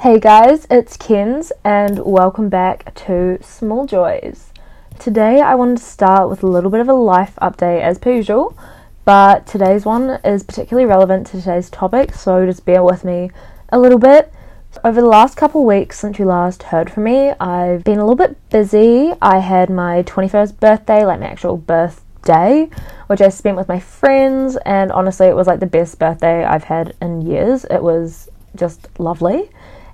Hey guys, it's Kenz, and welcome back to Small Joys. Today I wanted to start with a little bit of a life update as per usual, but today's one is particularly relevant to today's topic, so just bear with me a little bit. Over the last couple weeks since you last heard from me, I've been a little bit busy. I had my 21st birthday, like my actual birthday, which I spent with my friends, and honestly, it was like the best birthday I've had in years. It was just lovely.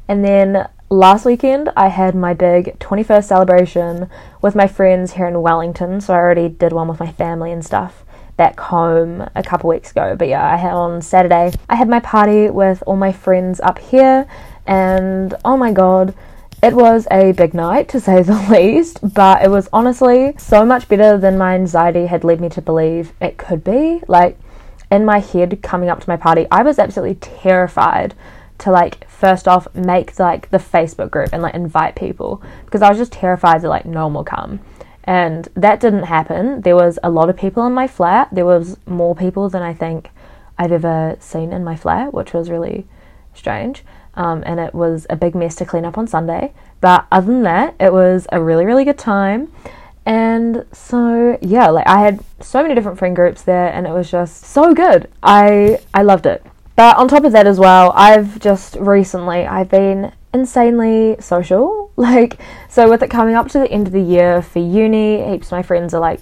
And then last weekend, I had my big 21st celebration with my friends here in Wellington. So I already did one with my family and stuff back home a couple weeks ago. But yeah, I had on Saturday, I had my party with all my friends up here. And oh my god, it was a big night to say the least, but it was honestly so much better than my anxiety had led me to believe it could be. Like, in my head coming up to my party, I was absolutely terrified to like first off make like the Facebook group and like invite people because I was just terrified that like no one will come. And that didn't happen. There was a lot of people in my flat. There was more people than I think I've ever seen in my flat, which was really strange. Um, and it was a big mess to clean up on Sunday. But other than that, it was a really, really good time. And so yeah, like I had so many different friend groups there and it was just so good. I I loved it. But on top of that as well, I've just recently I've been insanely social. Like so with it coming up to the end of the year for uni, heaps of my friends are like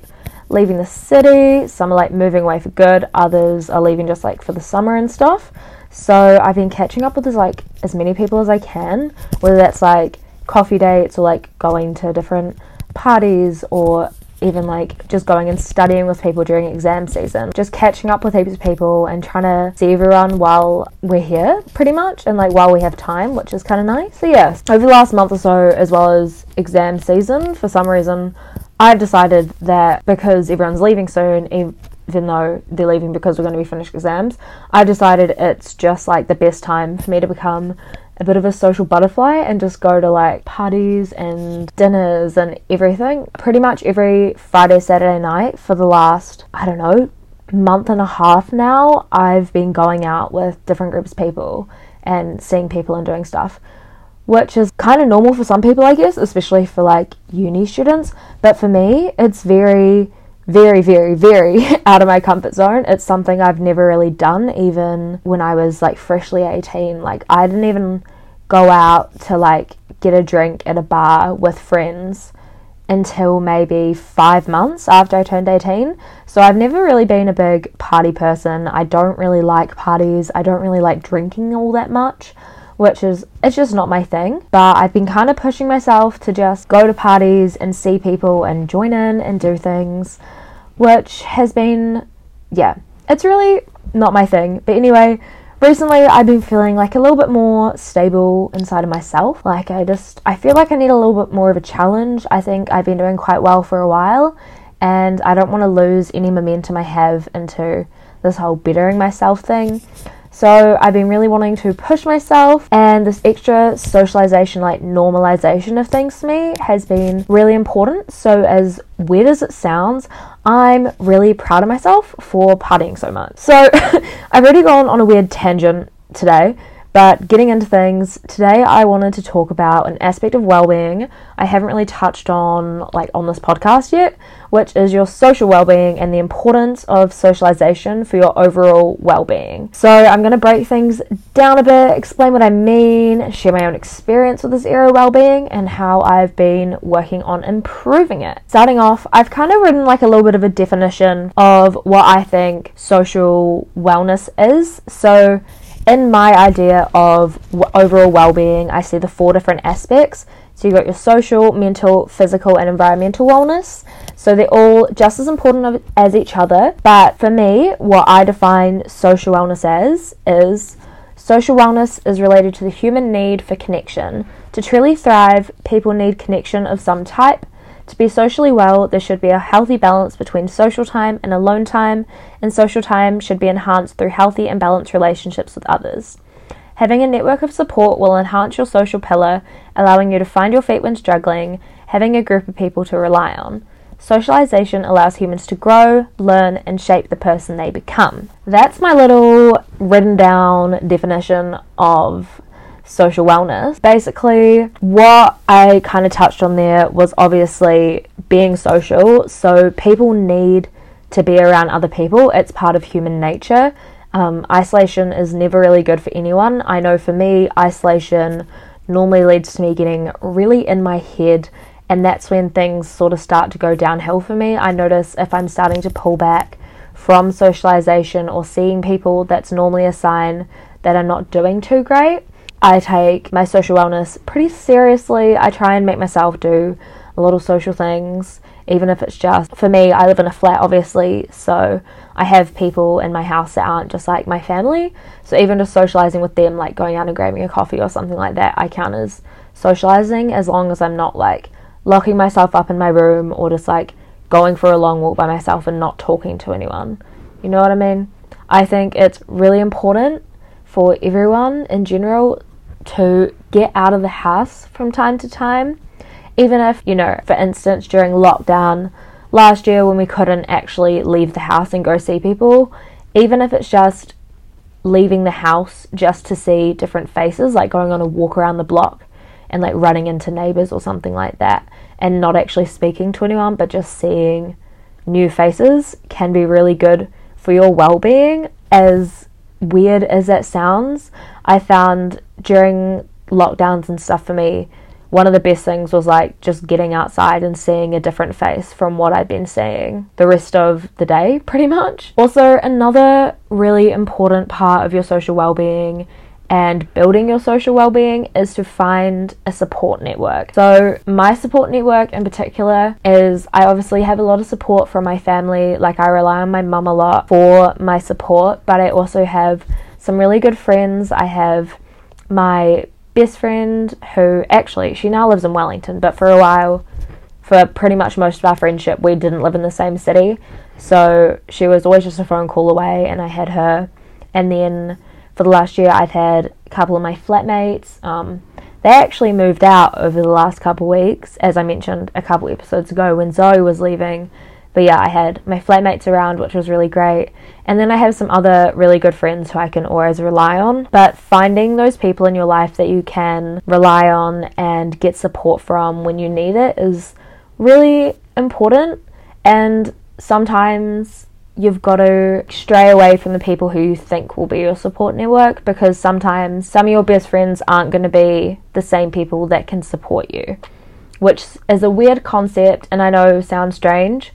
leaving the city, some are like moving away for good, others are leaving just like for the summer and stuff. So I've been catching up with as like as many people as I can, whether that's like coffee dates or like going to different parties or even like just going and studying with people during exam season, just catching up with heaps of people and trying to see everyone while we're here, pretty much, and like while we have time, which is kind of nice. So, yes, over the last month or so, as well as exam season, for some reason, I've decided that because everyone's leaving soon, even though they're leaving because we're going to be finished exams, I've decided it's just like the best time for me to become a bit of a social butterfly and just go to like parties and dinners and everything. Pretty much every Friday, Saturday night for the last, I don't know, month and a half now, I've been going out with different groups of people and seeing people and doing stuff. Which is kind of normal for some people, I guess, especially for like uni students. But for me, it's very very, very, very out of my comfort zone. It's something I've never really done, even when I was like freshly 18. Like, I didn't even go out to like get a drink at a bar with friends until maybe five months after I turned 18. So I've never really been a big party person. I don't really like parties. I don't really like drinking all that much, which is, it's just not my thing. But I've been kind of pushing myself to just go to parties and see people and join in and do things which has been, yeah, it's really not my thing. But anyway, recently I've been feeling like a little bit more stable inside of myself. Like I just, I feel like I need a little bit more of a challenge. I think I've been doing quite well for a while and I don't want to lose any momentum I have into this whole bettering myself thing. So I've been really wanting to push myself, and this extra socialization, like normalization of things to me, has been really important. So, as weird as it sounds, I'm really proud of myself for partying so much. So, I've already gone on a weird tangent today but getting into things, today I wanted to talk about an aspect of well-being I haven't really touched on like on this podcast yet, which is your social well-being and the importance of socialization for your overall well-being. So, I'm going to break things down a bit, explain what I mean, share my own experience with this area of well-being and how I've been working on improving it. Starting off, I've kind of written like a little bit of a definition of what I think social wellness is. So, in my idea of overall well-being, I see the four different aspects. So you've got your social, mental, physical, and environmental wellness. So they're all just as important as each other. But for me, what I define social wellness as is social wellness is related to the human need for connection. To truly thrive, people need connection of some type. To be socially well, there should be a healthy balance between social time and alone time, and social time should be enhanced through healthy and balanced relationships with others. Having a network of support will enhance your social pillar, allowing you to find your feet when struggling, having a group of people to rely on. Socialization allows humans to grow, learn, and shape the person they become. That's my little written down definition of social wellness. Basically, what I kind of touched on there was obviously being social. So, people need to be around other people, it's part of human nature. Um, isolation is never really good for anyone. I know for me, isolation normally leads to me getting really in my head, and that's when things sort of start to go downhill for me. I notice if I'm starting to pull back from socialization or seeing people, that's normally a sign that I'm not doing too great. I take my social wellness pretty seriously. I try and make myself do a lot of social things, even if it's just for me. I live in a flat, obviously, so I have people in my house that aren't just like my family. So even just socializing with them, like going out and grabbing a coffee or something like that, I count as socializing as long as I'm not like locking myself up in my room or just like going for a long walk by myself and not talking to anyone. You know what I mean? I think it's really important for everyone in general to get out of the house from time to time. Even if, you know, for instance, during lockdown last year when we couldn't actually leave the house and go see people, even if it's just leaving the house just to see different faces, like going on a walk around the block and like running into neighbors or something like that, and not actually speaking to anyone but just seeing new faces can be really good for your well being. As weird as that sounds, I found during lockdowns and stuff for me, one of the best things was like just getting outside and seeing a different face from what I'd been seeing the rest of the day, pretty much. Also, another really important part of your social well being and building your social well-being is to find a support network. So my support network in particular is I obviously have a lot of support from my family, like I rely on my mum a lot for my support, but I also have some really good friends. I have my best friend who actually she now lives in Wellington, but for a while for pretty much most of our friendship we didn't live in the same city. So she was always just a phone call away and I had her and then for the last year I've had a couple of my flatmates. Um, they actually moved out over the last couple of weeks, as I mentioned a couple episodes ago when Zoe was leaving. But yeah, I had my flatmates around, which was really great. And then I have some other really good friends who I can always rely on. But finding those people in your life that you can rely on and get support from when you need it is really important. And sometimes you've got to stray away from the people who you think will be your support network because sometimes some of your best friends aren't going to be the same people that can support you, which is a weird concept and I know sounds strange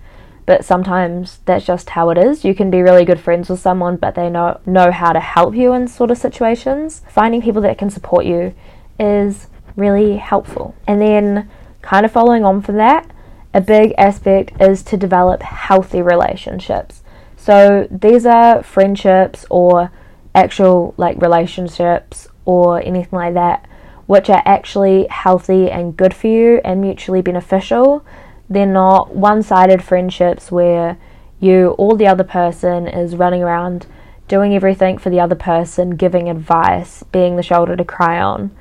but sometimes that's just how it is. You can be really good friends with someone, but they know know how to help you in sort of situations. Finding people that can support you is really helpful. And then kind of following on from that, a big aspect is to develop healthy relationships. So these are friendships or actual like relationships or anything like that which are actually healthy and good for you and mutually beneficial they're not one sided friendships where you or the other person is running around doing everything for the other person, giving advice, being the shoulder to cry on,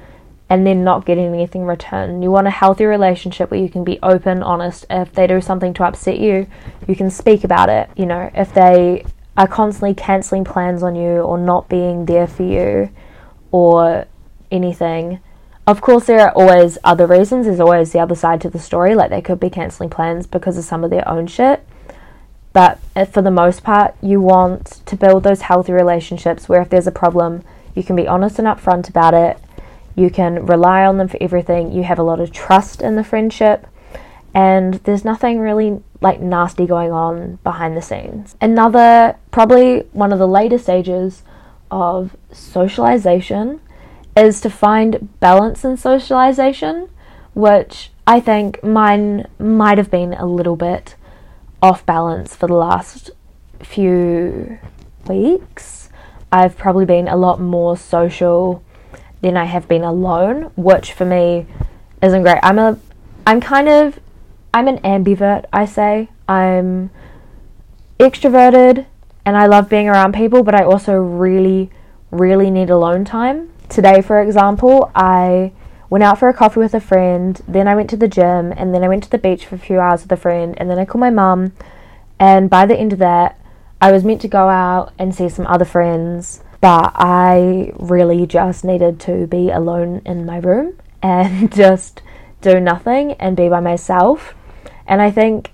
and then not getting anything returned. You want a healthy relationship where you can be open, honest. If they do something to upset you, you can speak about it. You know, if they are constantly cancelling plans on you or not being there for you or anything, of course, there are always other reasons. There's always the other side to the story. Like they could be cancelling plans because of some of their own shit. But uh, for the most part, you want to build those healthy relationships where if there's a problem, you can be honest and upfront about it. You can rely on them for everything. You have a lot of trust in the friendship. And there's nothing really like nasty going on behind the scenes. Another, probably one of the later stages of socialization is to find balance in socialization, which I think mine might have been a little bit off balance for the last few weeks. I've probably been a lot more social than I have been alone, which for me isn't great. I'm a I'm kind of I'm an ambivert, I say. I'm extroverted and I love being around people, but I also really really need alone time. Today, for example, I went out for a coffee with a friend, then I went to the gym, and then I went to the beach for a few hours with a friend, and then I called my mum. And by the end of that, I was meant to go out and see some other friends, but I really just needed to be alone in my room and just do nothing and be by myself. And I think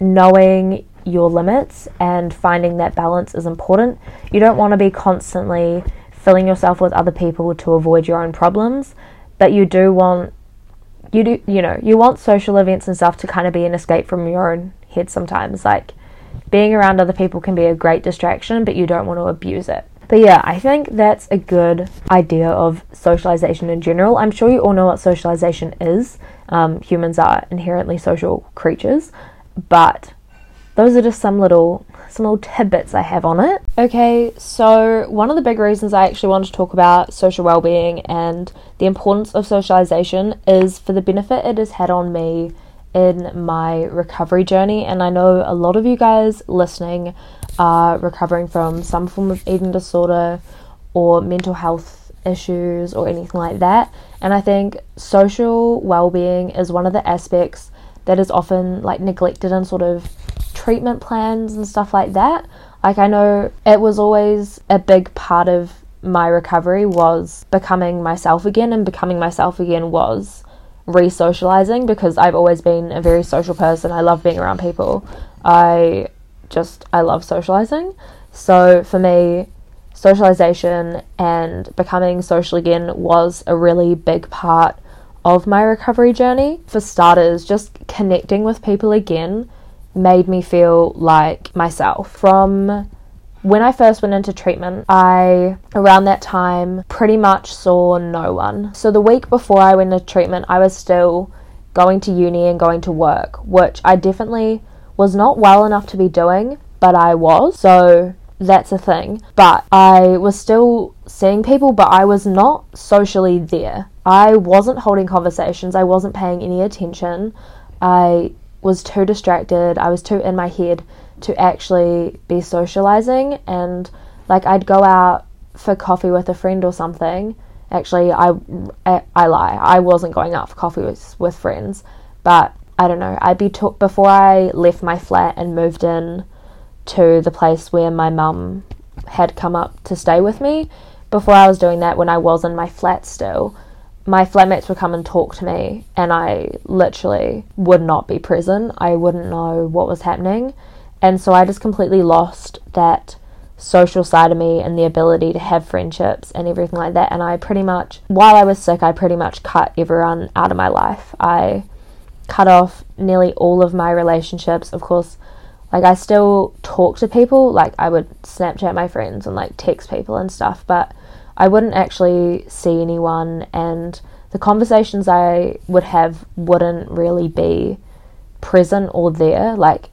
knowing your limits and finding that balance is important. You don't want to be constantly filling yourself with other people to avoid your own problems, but you do want you do you know, you want social events and stuff to kind of be an escape from your own head sometimes. Like being around other people can be a great distraction, but you don't want to abuse it. But yeah, I think that's a good idea of socialization in general. I'm sure you all know what socialization is. Um, humans are inherently social creatures, but those are just some little some little tidbits I have on it. Okay, so one of the big reasons I actually want to talk about social well-being and the importance of socialization is for the benefit it has had on me in my recovery journey and I know a lot of you guys listening are recovering from some form of eating disorder or mental health issues or anything like that. And I think social well-being is one of the aspects that is often like neglected and sort of treatment plans and stuff like that. Like I know it was always a big part of my recovery was becoming myself again and becoming myself again was re-socializing because I've always been a very social person. I love being around people. I just I love socializing. So for me, socialization and becoming social again was a really big part of my recovery journey. For starters, just connecting with people again made me feel like myself. From when I first went into treatment, I, around that time, pretty much saw no one. So the week before I went into treatment, I was still going to uni and going to work, which I definitely was not well enough to be doing, but I was. So that's a thing. But I was still seeing people, but I was not socially there. I wasn't holding conversations, I wasn't paying any attention. I was too distracted, I was too in my head to actually be socializing. And like, I'd go out for coffee with a friend or something. Actually, I, I, lie. I wasn't going out for coffee with, with friends, but I don't know. I'd be before I left my flat and moved in to the place where my mum had come up to stay with me. Before I was doing that, when I was in my flat still, my flatmates would come and talk to me, and I literally would not be present. I wouldn't know what was happening. And so I just completely lost that social side of me and the ability to have friendships and everything like that. And I pretty much, while I was sick, I pretty much cut everyone out of my life. I cut off nearly all of my relationships. Of course, like I still talk to people, like I would Snapchat my friends and like text people and stuff, but I wouldn't actually see anyone and the conversations I would have wouldn't really be present or there. Like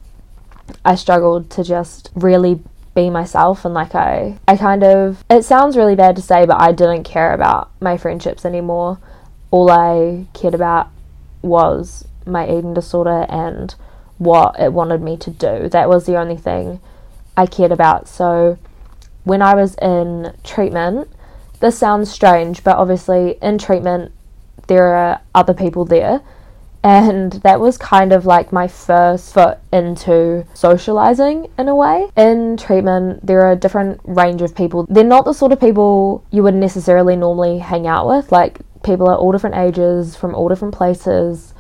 I struggled to just really be myself and like I I kind of it sounds really bad to say but I didn't care about my friendships anymore. All I cared about was my eating disorder and what it wanted me to do. That was the only thing I cared about. So when I was in treatment, this sounds strange, but obviously in treatment there are other people there. And that was kind of like my first foot into socializing in a way. In treatment, there are a different range of people. They're not the sort of people you would necessarily normally hang out with. Like, people are all different ages, from all different places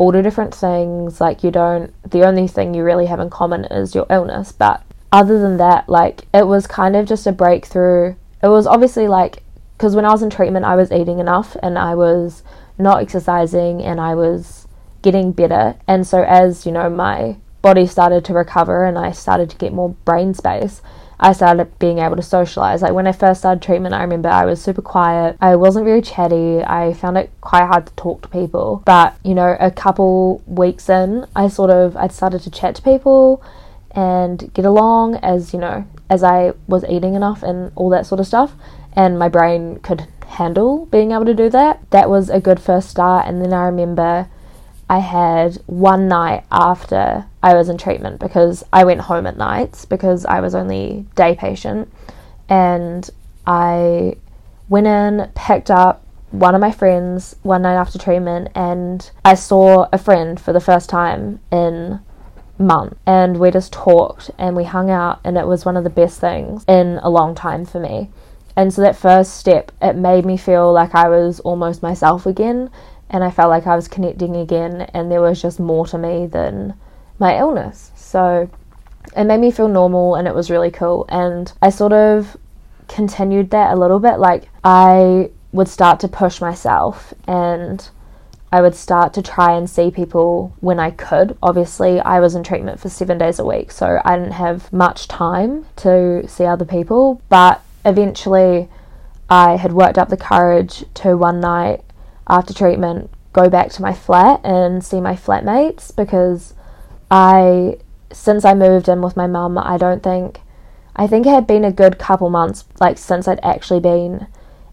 all the different things. Like, you don't, the only thing you really have in common is your illness. But other than that, like, it was kind of just a breakthrough. It was obviously like, because when I was in treatment, I was eating enough and I was not exercising and I was getting better. And so, as you know, my body started to recover and I started to get more brain space, I started being able to socialize. Like when I first started treatment, I remember I was super quiet. I wasn't very chatty. I found it quite hard to talk to people. But, you know, a couple weeks in, I sort of I started to chat to people and get along as, you know, as I was eating enough and all that sort of stuff. And my brain could handle being able to do that. That was a good first start. And then I remember I had one night after I was in treatment because I went home at nights because I was only day patient and I went in, picked up one of my friends one night after treatment and I saw a friend for the first time in month and we just talked and we hung out and it was one of the best things in a long time for me And so that first step, it made me feel like I was almost myself again, and I felt like I was connecting again, and there was just more to me than my illness. So it made me feel normal, and it was really cool. And I sort of continued that a little bit. Like, I would start to push myself and I would start to try and see people when I could. Obviously, I was in treatment for seven days a week, so I didn't have much time to see other people. But eventually, I had worked up the courage to one night after treatment go back to my flat and see my flatmates because I, since I moved in with my mum, I don't think, I think it had been a good couple months, like since I'd actually been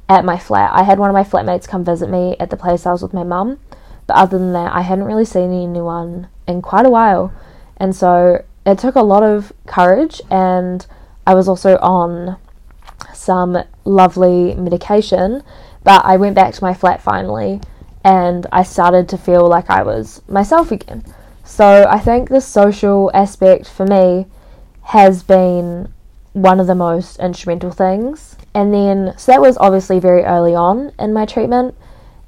at my flat. I had one of my flatmates come visit me at the place I was with my mum, but other than that, I hadn't really seen anyone in quite a while. And so it took a lot of courage, and I was also on some lovely medication. But I went back to my flat finally, and I started to feel like I was myself again. So I think the social aspect for me has been one of the most instrumental things. And then, so that was obviously very early on in my treatment.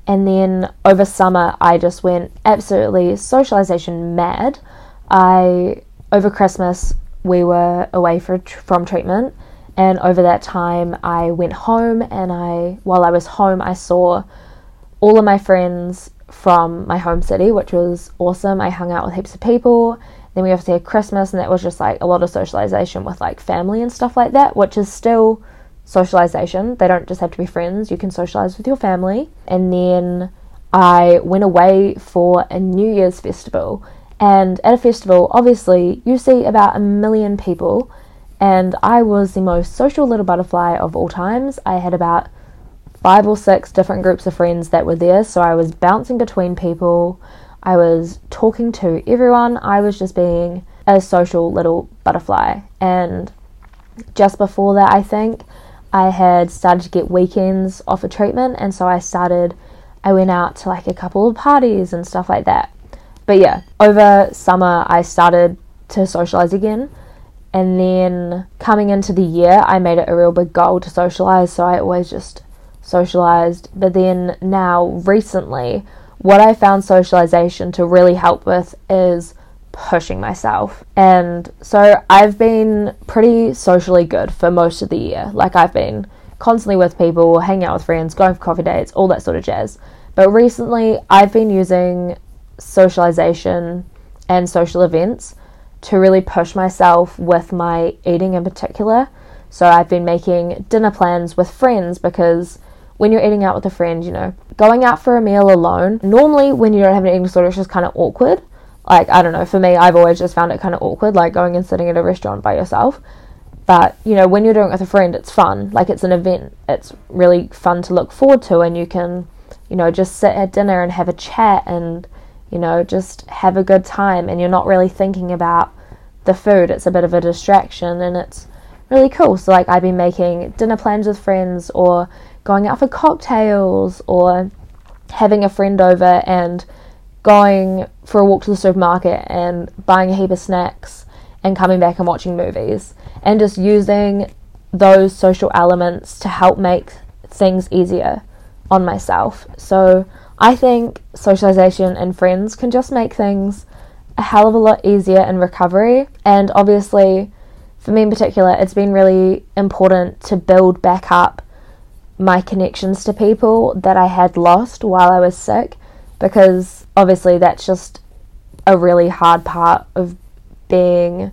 And then over summer, I just went absolutely socialization mad. I, over Christmas, we were away for, from treatment. And over that time, I went home, and I, while I was home, I saw all of my friends from my home city, which was awesome. I hung out with heaps of people. Then we obviously had Christmas, and that was just like a lot of socialization with like family and stuff like that, which is still socialization. They don't just have to be friends, you can socialize with your family. And then I went away for a New Year's festival. And at a festival, obviously, you see about a million people. And I was the most social little butterfly of all times. I had about five or six different groups of friends that were there. So I was bouncing between people. I was talking to everyone. I was just being a social little butterfly. And just before that, I think I had started to get weekends off of treatment, and so I started, I went out to like a couple of parties and stuff like that. But yeah, over summer, I started to socialize again. And then coming into the year, I made it a real big goal to socialize, so I always just socialized. But then now, recently, what I found socialization to really help with is pushing myself. And so I've been pretty socially good for most of the year. Like I've been constantly with people, hanging out with friends, going for coffee dates, all that sort of jazz. But recently I've been using socialization and social events to really push myself with my eating in particular. So I've been making dinner plans with friends because when you're eating out with a friend, you know, going out for a meal alone, normally when you don't have an eating disorder, it's just kind of awkward like I don't know, for me I've always just found it kind of awkward like going and sitting at a restaurant by yourself. But, you know, when you're doing it with a friend, it's fun. Like it's an event. It's really fun to look forward to and you can, you know, just sit at dinner and have a chat and, you know, just have a good time and you're not really thinking about the food. It's a bit of a distraction and it's really cool. So like I've been making dinner plans with friends or going out for cocktails or having a friend over and going for a walk to the supermarket and buying a heap of snacks and coming back and watching movies and just using those social elements to help make things easier on myself. So I think socialization and friends can just make things a hell of a lot easier in recovery. And obviously, for me in particular, it's been really important to build back up my connections to people that I had lost while I was sick because obviously that's just a really hard part of being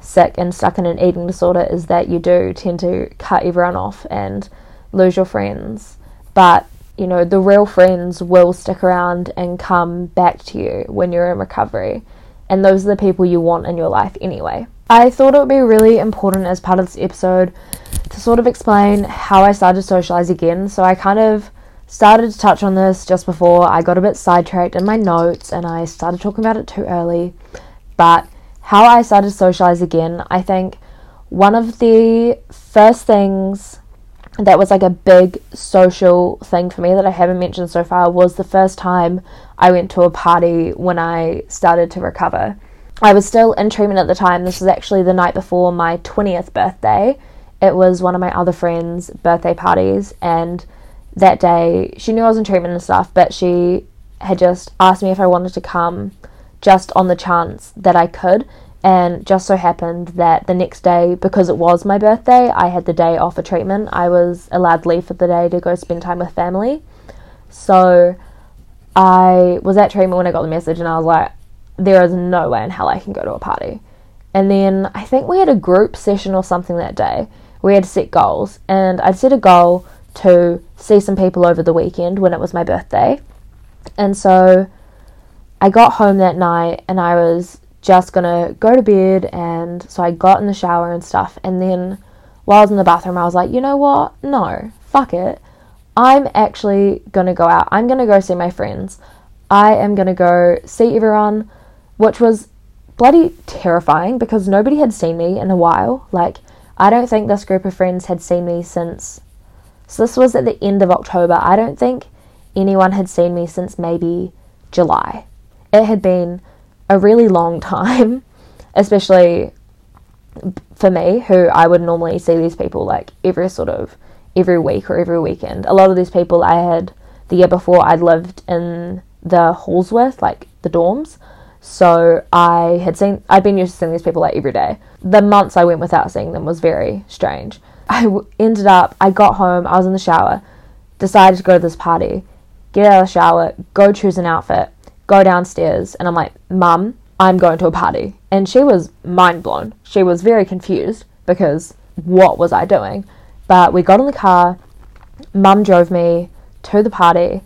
sick and stuck in an eating disorder is that you do tend to cut everyone off and lose your friends. But, you know, the real friends will stick around and come back to you when you're in recovery. And those are the people you want in your life anyway. I thought it would be really important as part of this episode to sort of explain how I started to socialize again. So I kind of started to touch on this just before I got a bit sidetracked in my notes and I started talking about it too early. But how I started to socialize again, I think one of the first things that was like a big social thing for me that I haven't mentioned so far was the first time I went to a party when I started to recover. I was still in treatment at the time. This was actually the night before my 20th birthday, it was one of my other friends' birthday parties, and that day she knew I was in treatment and stuff, but she had just asked me if I wanted to come just on the chance that I could. And just so happened that the next day, because it was my birthday, I had the day off for treatment. I was allowed leave for the day to go spend time with family. So I was at treatment when I got the message, and I was like, there is no way in hell I can go to a party. And then I think we had a group session or something that day. We had to set goals, and I'd set a goal to see some people over the weekend when it was my birthday. And so I got home that night and I was just gonna go to bed. And so I got in the shower and stuff. And then while I was in the bathroom, I was like, you know what? No, fuck it. I'm actually gonna go out. I'm gonna go see my friends. I am gonna go see everyone, which was bloody terrifying because nobody had seen me in a while. Like, I don't think this group of friends had seen me since. So, this was at the end of October. I don't think anyone had seen me since maybe July. It had been a really long time, especially for me, who I would normally see these people like every sort of every week or every weekend. A lot of these people I had the year before I'd lived in the halls with, like the dorms. So I had seen, I'd been used to seeing these people like every day. The months I went without seeing them was very strange. I ended up, I got home, I was in the shower, decided to go to this party, get out of the shower, go choose an outfit, go downstairs, and I'm like, Mum, I'm going to a party. And she was mind blown. She was very confused because what was I doing? But we got in the car, Mum drove me to the party.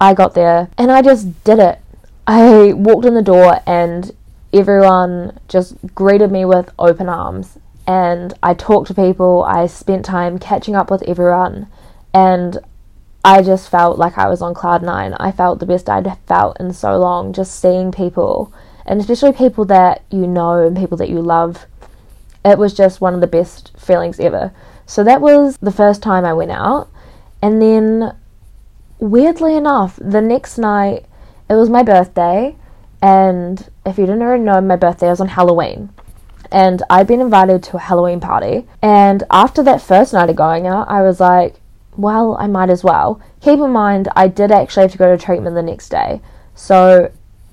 I got there and I just did it. I walked in the door and everyone just greeted me with open arms. And I talked to people, I spent time catching up with everyone, and I just felt like I was on cloud nine. I felt the best I'd felt in so long, just seeing people, and especially people that you know and people that you love. It was just one of the best feelings ever. So that was the first time I went out, and then weirdly enough, the next night it was my birthday, and if you didn't already know, my birthday was on Halloween. And I'd been invited to a Halloween party. And after that first night of going out, I was like, well, I might as well. Keep in mind, I did actually have to go to treatment the next day, so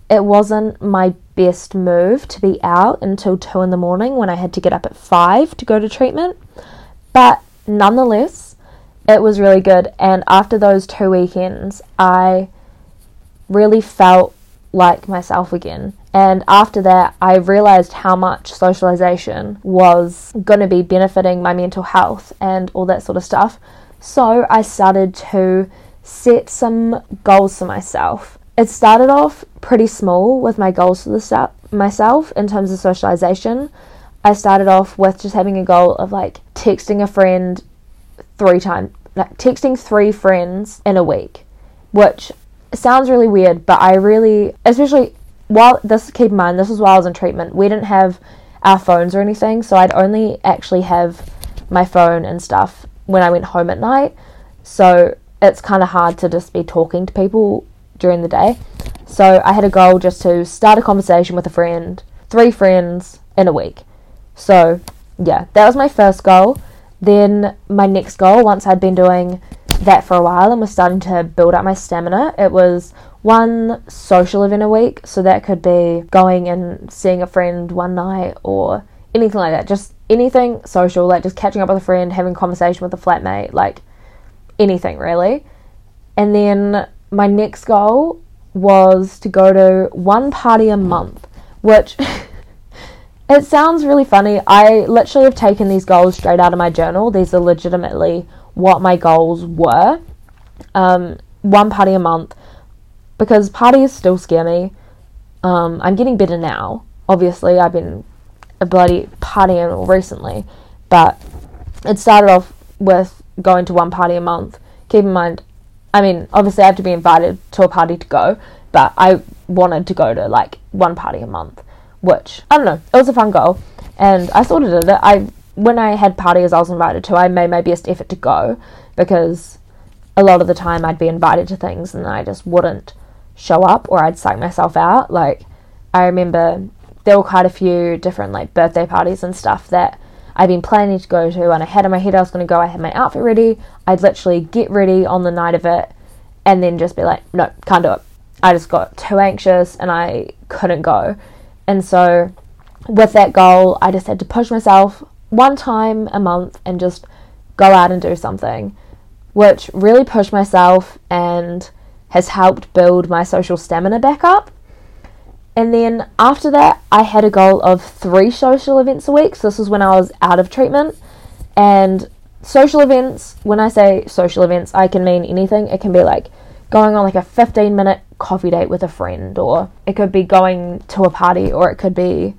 it wasn't my best move to be out until 2 in the morning when I had to get up at 5 to go to treatment. But nonetheless, it was really good. And after those two weekends, I really felt like myself again. And after that, I realized how much socialization was going to be benefiting my mental health and all that sort of stuff. So I started to set some goals for myself. It started off pretty small with my goals for the myself in terms of socialization. I started off with just having a goal of like texting a friend three times, like texting three friends in a week, which sounds really weird, but I really, especially while this, keep in mind, this was while I was in treatment, we didn't have our phones or anything, so I'd only actually have my phone and stuff when I went home at night. So it's kind of hard to just be talking to people during the day. So I had a goal just to start a conversation with a friend, three friends in a week. So yeah, that was my first goal. Then my next goal, once I'd been doing that for a while and was starting to build up my stamina, it was one social event a week. So that could be going and seeing a friend one night or anything like that. Just anything social, like just catching up with a friend, having conversation with a flatmate, like anything really. And then my next goal was to go to one party a month, which it sounds really funny. I literally have taken these goals straight out of my journal. These are legitimately what my goals were. Um, one party a month because parties still scare me. Um, I'm getting better now. Obviously, I've been a bloody partying recently, but it started off with going to one party a month. Keep in mind, I mean, obviously, I have to be invited to a party to go, but I wanted to go to like one party a month, which I don't know, it was a fun goal, and I sort of did it. I when I had parties I was invited to, I made my best effort to go because a lot of the time I'd be invited to things and I just wouldn't show up or I'd psych myself out. Like I remember there were quite a few different like birthday parties and stuff that I'd been planning to go to and I had in my head I was going to go, I had my outfit ready, I'd literally get ready on the night of it and then just be like, no, can't do it. I just got too anxious and I couldn't go. And so, with that goal, I just had to push myself one time a month and just go out and do something, which really pushed myself and has helped build my social stamina back up. And then after that, I had a goal of three social events a week. So this was when I was out of treatment. And social events, when I say social events, I can mean anything. It can be like going on like a 15 minute coffee date with a friend, or it could be going to a party, or it could be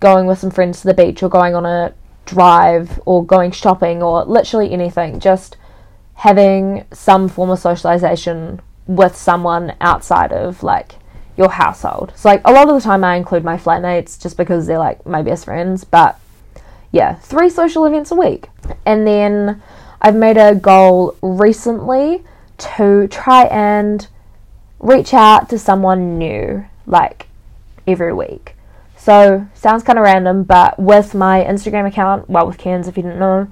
going with some friends to the beach, or going on a drive, or going shopping, or literally anything. Just having some form of socialization with someone outside of like your household. So like a lot of the time I include my flatmates just because they're like my best friends, but yeah, three social events a week. And then I've made a goal recently to try and reach out to someone new like every week. So, sounds kind of random, but with my Instagram account, well, with Kenz, if you didn't know,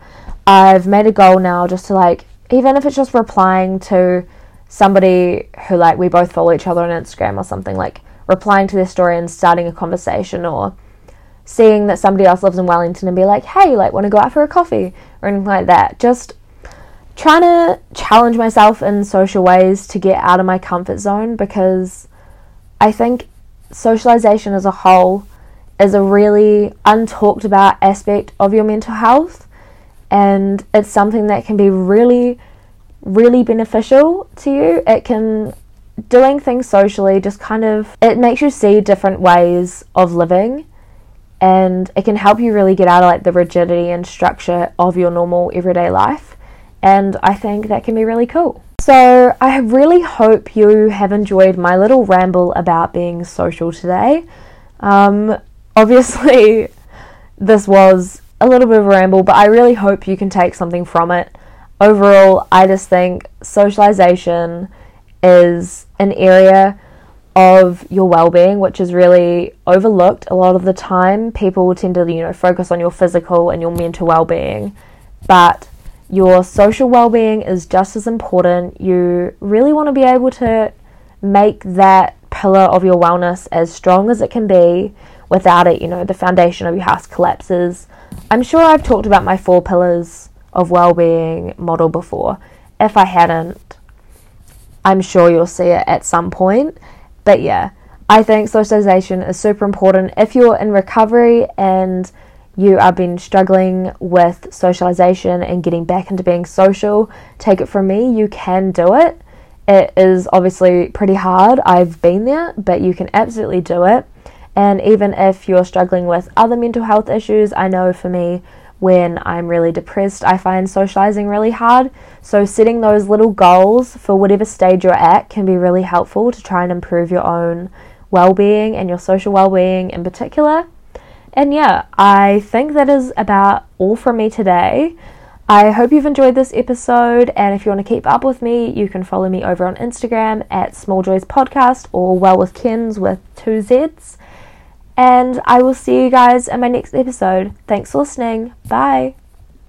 I've made a goal now just to like, even if it's just replying to somebody who like we both follow each other on Instagram or something, like replying to their story and starting a conversation or seeing that somebody else lives in Wellington and be like, hey, like, want to go out for a coffee or anything like that. Just trying to challenge myself in social ways to get out of my comfort zone because I think socialization as a whole is a really untalked about aspect of your mental health and it's something that can be really really beneficial to you. It can doing things socially just kind of it makes you see different ways of living and it can help you really get out of like the rigidity and structure of your normal everyday life and I think that can be really cool. So, I really hope you have enjoyed my little ramble about being social today. Um, obviously, this was a little bit of a ramble, but I really hope you can take something from it overall, I just think socialization is an area of your well-being which is really overlooked a lot of the time. People tend to you know focus on your physical and your mental well-being but your social well-being is just as important. You really want to be able to make that pillar of your wellness as strong as it can be without it you know the foundation of your house collapses. I'm sure i've talked about my four pillars of well-being model before. If I hadn't, I'm sure you'll see it at some point. But yeah, I think socialization is super important. If you're in recovery and you have been struggling with socialization and getting back into being social, take it from me, you can do it. It is obviously pretty hard. I've been there, but you can absolutely do it. And even if you're struggling with other mental health issues, I know for me, when I'm really depressed, I find socializing really hard. So, setting those little goals for whatever stage you're at can be really helpful to try and improve your own well being and your social well being in particular. And yeah, I think that is about all from me today. I hope you've enjoyed this episode, and if you want to keep up with me, you can follow me over on Instagram at Small Joys Podcast or Well with Kenz with two Z's. And I will see you guys in my next episode. Thanks for listening. Bye.